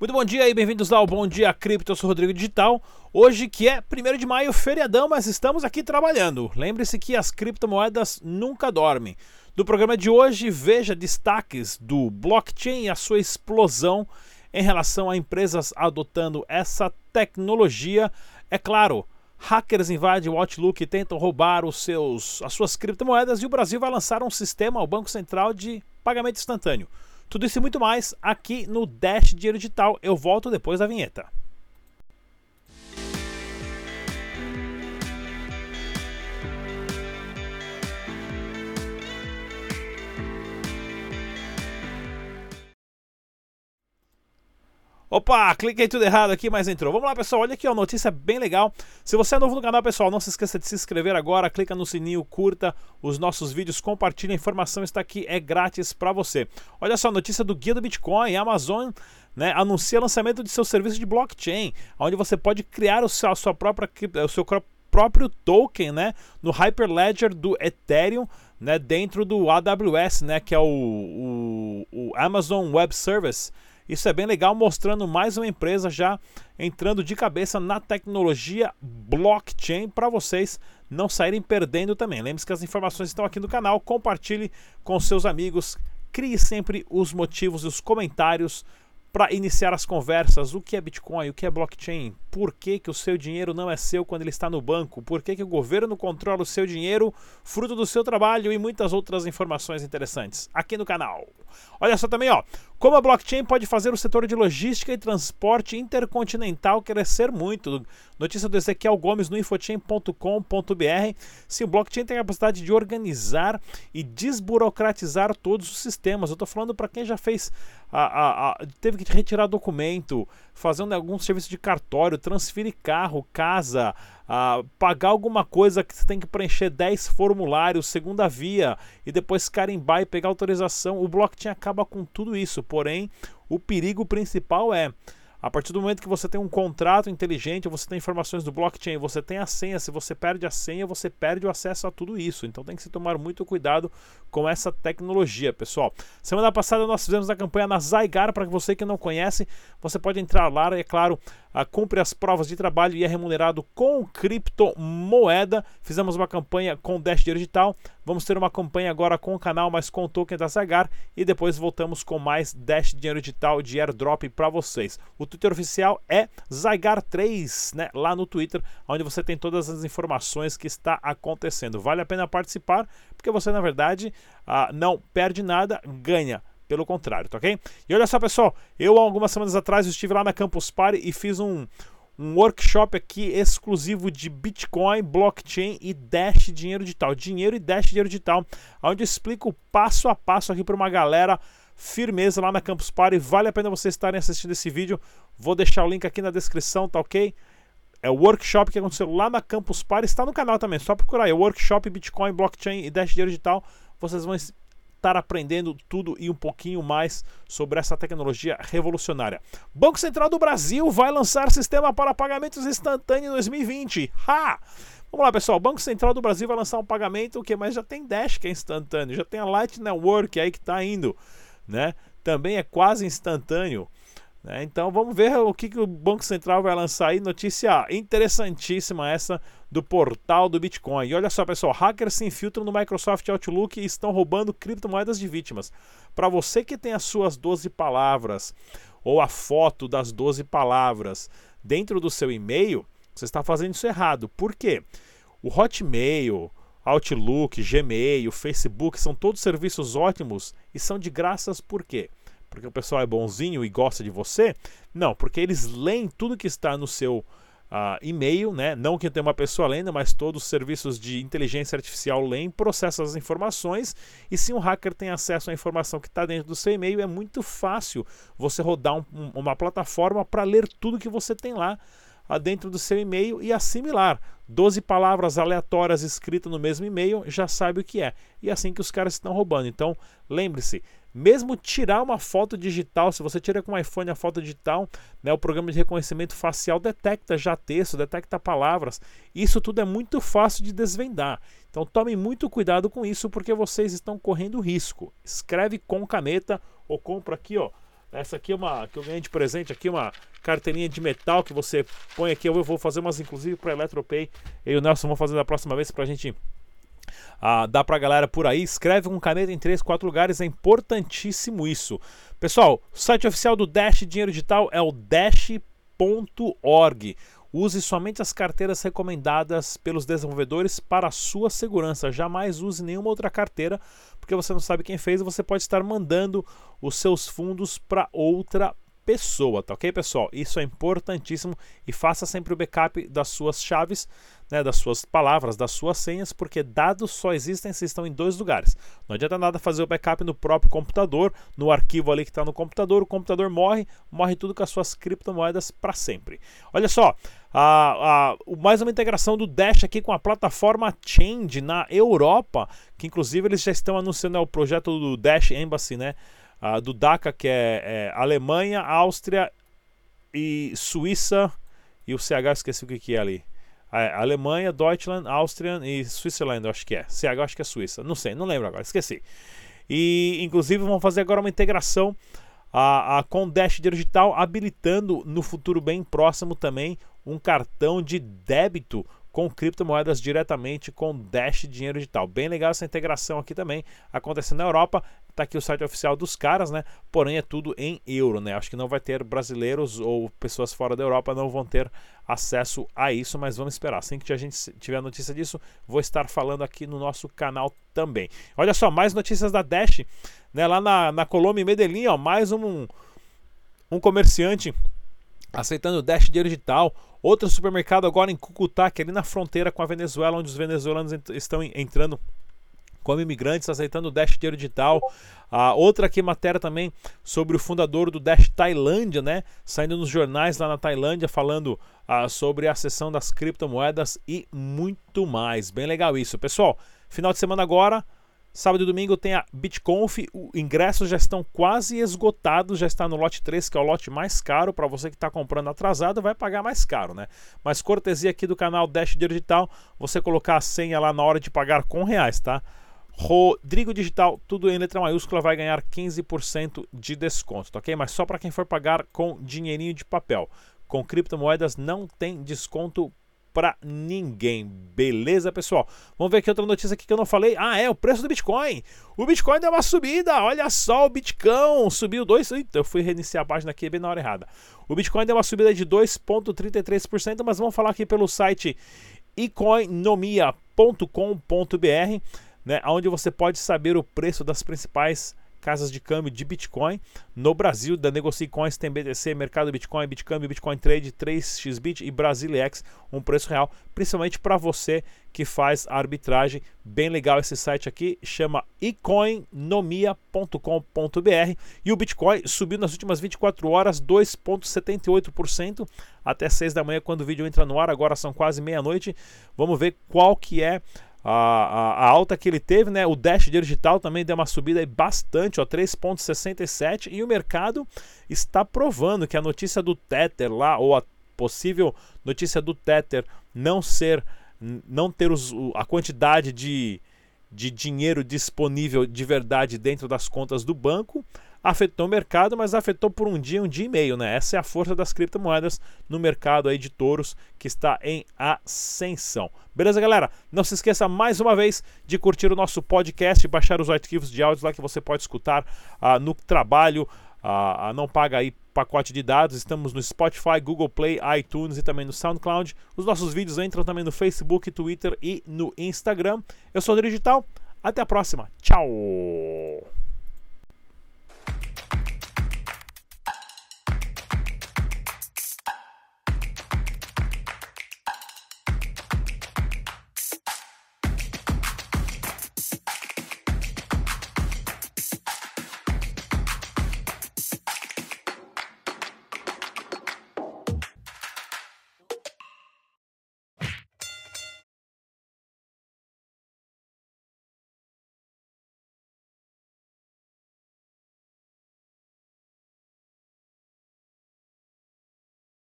Muito bom dia e bem-vindos ao Bom Dia Cripto, eu sou Rodrigo Digital. Hoje que é 1 de maio, feriadão, mas estamos aqui trabalhando. Lembre-se que as criptomoedas nunca dormem. No programa de hoje, veja destaques do blockchain e a sua explosão em relação a empresas adotando essa tecnologia. É claro, hackers invadem o Outlook e tentam roubar os seus, as suas criptomoedas e o Brasil vai lançar um sistema ao Banco Central de pagamento instantâneo. Tudo isso e muito mais aqui no Dash Dinheiro Digital. Eu volto depois da vinheta. Opa, cliquei tudo errado aqui, mas entrou. Vamos lá, pessoal. Olha aqui, ó, notícia bem legal. Se você é novo no canal, pessoal, não se esqueça de se inscrever agora. Clica no sininho, curta os nossos vídeos, compartilha. A informação está aqui, é grátis para você. Olha só, notícia do Guia do Bitcoin. A Amazon né, anuncia lançamento de seu serviço de blockchain, onde você pode criar o seu, a sua própria, o seu próprio token, né, no Hyperledger do Ethereum, né, dentro do AWS, né, que é o, o, o Amazon Web Service. Isso é bem legal, mostrando mais uma empresa já entrando de cabeça na tecnologia blockchain para vocês não saírem perdendo também. Lembre-se que as informações estão aqui no canal, compartilhe com seus amigos, crie sempre os motivos e os comentários para iniciar as conversas. O que é Bitcoin? O que é blockchain? Por que, que o seu dinheiro não é seu quando ele está no banco? Por que, que o governo controla o seu dinheiro, fruto do seu trabalho e muitas outras informações interessantes aqui no canal. Olha só também, ó, como a blockchain pode fazer o setor de logística e transporte intercontinental crescer muito. Notícia do Ezequiel Gomes no infochain.com.br. Se o blockchain tem a capacidade de organizar e desburocratizar todos os sistemas. Eu estou falando para quem já fez, a, a, a, teve que retirar documento, fazendo algum serviço de cartório, transferir carro, casa, uh, pagar alguma coisa que você tem que preencher 10 formulários, segunda via, e depois carimbar e pegar autorização. O blockchain acaba com tudo isso, porém, o perigo principal é a partir do momento que você tem um contrato inteligente, você tem informações do blockchain, você tem a senha, se você perde a senha, você perde o acesso a tudo isso. Então tem que se tomar muito cuidado com essa tecnologia, pessoal. Semana passada nós fizemos a campanha na Zygar, para você que não conhece, você pode entrar lá é claro, a, cumpre as provas de trabalho e é remunerado com criptomoeda. Fizemos uma campanha com Dash Digital, vamos ter uma campanha agora com o canal, mas com o token da Zygar e depois voltamos com mais Dash Dinheiro Digital de airdrop para vocês. O Twitter oficial é Zygar3, né, lá no Twitter, onde você tem todas as informações que está acontecendo. Vale a pena participar, porque você, na verdade, ah, não perde nada, ganha pelo contrário, tá ok? E olha só, pessoal, eu algumas semanas atrás estive lá na Campus Party e fiz um, um workshop aqui exclusivo de Bitcoin, blockchain e Dash dinheiro digital. Dinheiro e Dash dinheiro digital, onde eu explico passo a passo aqui para uma galera firmeza lá na Campus Party. Vale a pena vocês estarem assistindo esse vídeo. Vou deixar o link aqui na descrição, tá ok? É o workshop que aconteceu lá na Campus Party. Está no canal também, só procurar aí. Workshop Bitcoin, Blockchain e Dash Dinheiro Digital. Vocês vão estar aprendendo tudo e um pouquinho mais sobre essa tecnologia revolucionária. Banco Central do Brasil vai lançar sistema para pagamentos instantâneos em 2020. Ha! Vamos lá, pessoal. O Banco Central do Brasil vai lançar um pagamento que mas já tem Dash que é instantâneo, já tem a Light Network aí que está indo né? Também é quase instantâneo. Né? Então vamos ver o que, que o Banco Central vai lançar aí. Notícia interessantíssima essa do portal do Bitcoin. E olha só, pessoal, hackers se infiltram no Microsoft Outlook e estão roubando criptomoedas de vítimas. Para você que tem as suas 12 palavras ou a foto das 12 palavras dentro do seu e-mail, você está fazendo isso errado. Por quê? O Hotmail, Outlook, Gmail, Facebook são todos serviços ótimos e são de graças por quê? Porque o pessoal é bonzinho e gosta de você? Não, porque eles leem tudo que está no seu uh, e-mail, né? Não que tenha uma pessoa lendo, mas todos os serviços de inteligência artificial leem, processam as informações e se um hacker tem acesso à informação que está dentro do seu e-mail, é muito fácil você rodar um, um, uma plataforma para ler tudo que você tem lá dentro do seu e-mail e assimilar. 12 palavras aleatórias escritas no mesmo e-mail, já sabe o que é. E é assim que os caras estão roubando. Então, lembre-se, mesmo tirar uma foto digital, se você tira com o iPhone a foto digital, né, o programa de reconhecimento facial detecta já texto, detecta palavras. Isso tudo é muito fácil de desvendar. Então tomem muito cuidado com isso porque vocês estão correndo risco. Escreve com caneta ou compra aqui, ó, Essa aqui é uma que eu ganhei de presente aqui, uma carteirinha de metal que você põe aqui. Eu vou fazer umas inclusive para Eletropay. Eu e o Nelson vão fazer da próxima vez pra gente ah, dá pra galera por aí. Escreve com caneta em 3, 4 lugares, é importantíssimo isso. Pessoal, o site oficial do Dash Dinheiro Digital é o dash.org. Use somente as carteiras recomendadas pelos desenvolvedores para a sua segurança. Jamais use nenhuma outra carteira, porque você não sabe quem fez e você pode estar mandando os seus fundos para outra pessoa, tá ok, pessoal? Isso é importantíssimo e faça sempre o backup das suas chaves, né, das suas palavras, das suas senhas, porque dados só existem se estão em dois lugares. Não adianta nada fazer o backup no próprio computador, no arquivo ali que está no computador, o computador morre, morre tudo com as suas criptomoedas para sempre. Olha só, a, a, mais uma integração do Dash aqui com a plataforma Change na Europa, que inclusive eles já estão anunciando né, o projeto do Dash Embassy, né? do DACA, que é, é, Alemanha, Áustria e Suíça. E o CH, esqueci o que, que é ali. É, Alemanha, Deutschland, Áustria e Switzerland, acho que é. CH, acho que é Suíça. Não sei, não lembro agora, esqueci. E inclusive vão fazer agora uma integração a, a, com Dash Digital, habilitando no futuro bem próximo também um cartão de débito com criptomoedas diretamente com Dash Dinheiro Digital. Bem legal essa integração aqui também acontecendo na Europa. Tá aqui o site oficial dos caras, né? Porém é tudo em euro, né? Acho que não vai ter brasileiros ou pessoas fora da Europa não vão ter acesso a isso, mas vamos esperar. Assim que a gente tiver notícia disso, vou estar falando aqui no nosso canal também. Olha só, mais notícias da Dash, né? Lá na, na Colômbia, em Medellín, ó, mais um, um comerciante aceitando o Dash Dinheiro Digital. Outro supermercado agora em Cucutá, que é ali na fronteira com a Venezuela, onde os venezuelanos estão entrando como imigrantes, aceitando o Dash Dinheiro Digital. Ah, outra aqui matéria também sobre o fundador do Dash Tailândia, né? Saindo nos jornais lá na Tailândia falando ah, sobre a sessão das criptomoedas e muito mais. Bem legal isso. Pessoal, final de semana agora. Sábado e domingo tem a BitConf, os ingressos já estão quase esgotados, já está no lote 3, que é o lote mais caro. Para você que está comprando atrasado, vai pagar mais caro, né? Mas cortesia aqui do canal Dash Digital, você colocar a senha lá na hora de pagar com reais, tá? Rodrigo Digital, tudo em letra maiúscula, vai ganhar 15% de desconto, tá ok? Mas só para quem for pagar com dinheirinho de papel. Com criptomoedas não tem desconto para ninguém. Beleza, pessoal? Vamos ver aqui outra notícia aqui que eu não falei. Ah, é o preço do Bitcoin. O Bitcoin deu uma subida. Olha só, o Bitcoin subiu 2. Eita, eu fui reiniciar a página aqui bem na hora errada. O Bitcoin deu uma subida de 2,33%, mas vamos falar aqui pelo site economia.com.br, né, onde você pode saber o preço das principais casas de câmbio de Bitcoin. No Brasil, da Negocie Coins tem BTC, Mercado Bitcoin, Bitcoin, Bitcoin Trade, 3xBit e Brasilex, um preço real, principalmente para você que faz arbitragem. Bem legal esse site aqui, chama ecoinomia.com.br e o Bitcoin subiu nas últimas 24 horas 2.78% até 6 da manhã quando o vídeo entra no ar, agora são quase meia-noite. Vamos ver qual que é a, a, a, alta que ele teve, né? O Dash digital também deu uma subida bastante, ó, 3.67 e o mercado está provando que a notícia do Tether lá ou a possível notícia do Tether não ser não ter os, a quantidade de, de dinheiro disponível de verdade dentro das contas do banco afetou o mercado, mas afetou por um dia, um dia e meio, né? Essa é a força das criptomoedas no mercado aí de touros que está em ascensão. Beleza, galera? Não se esqueça mais uma vez de curtir o nosso podcast, baixar os arquivos de áudios lá que você pode escutar uh, no trabalho. Uh, não paga aí pacote de dados. Estamos no Spotify, Google Play, iTunes e também no SoundCloud. Os nossos vídeos entram também no Facebook, Twitter e no Instagram. Eu sou o Digital. Até a próxima. Tchau!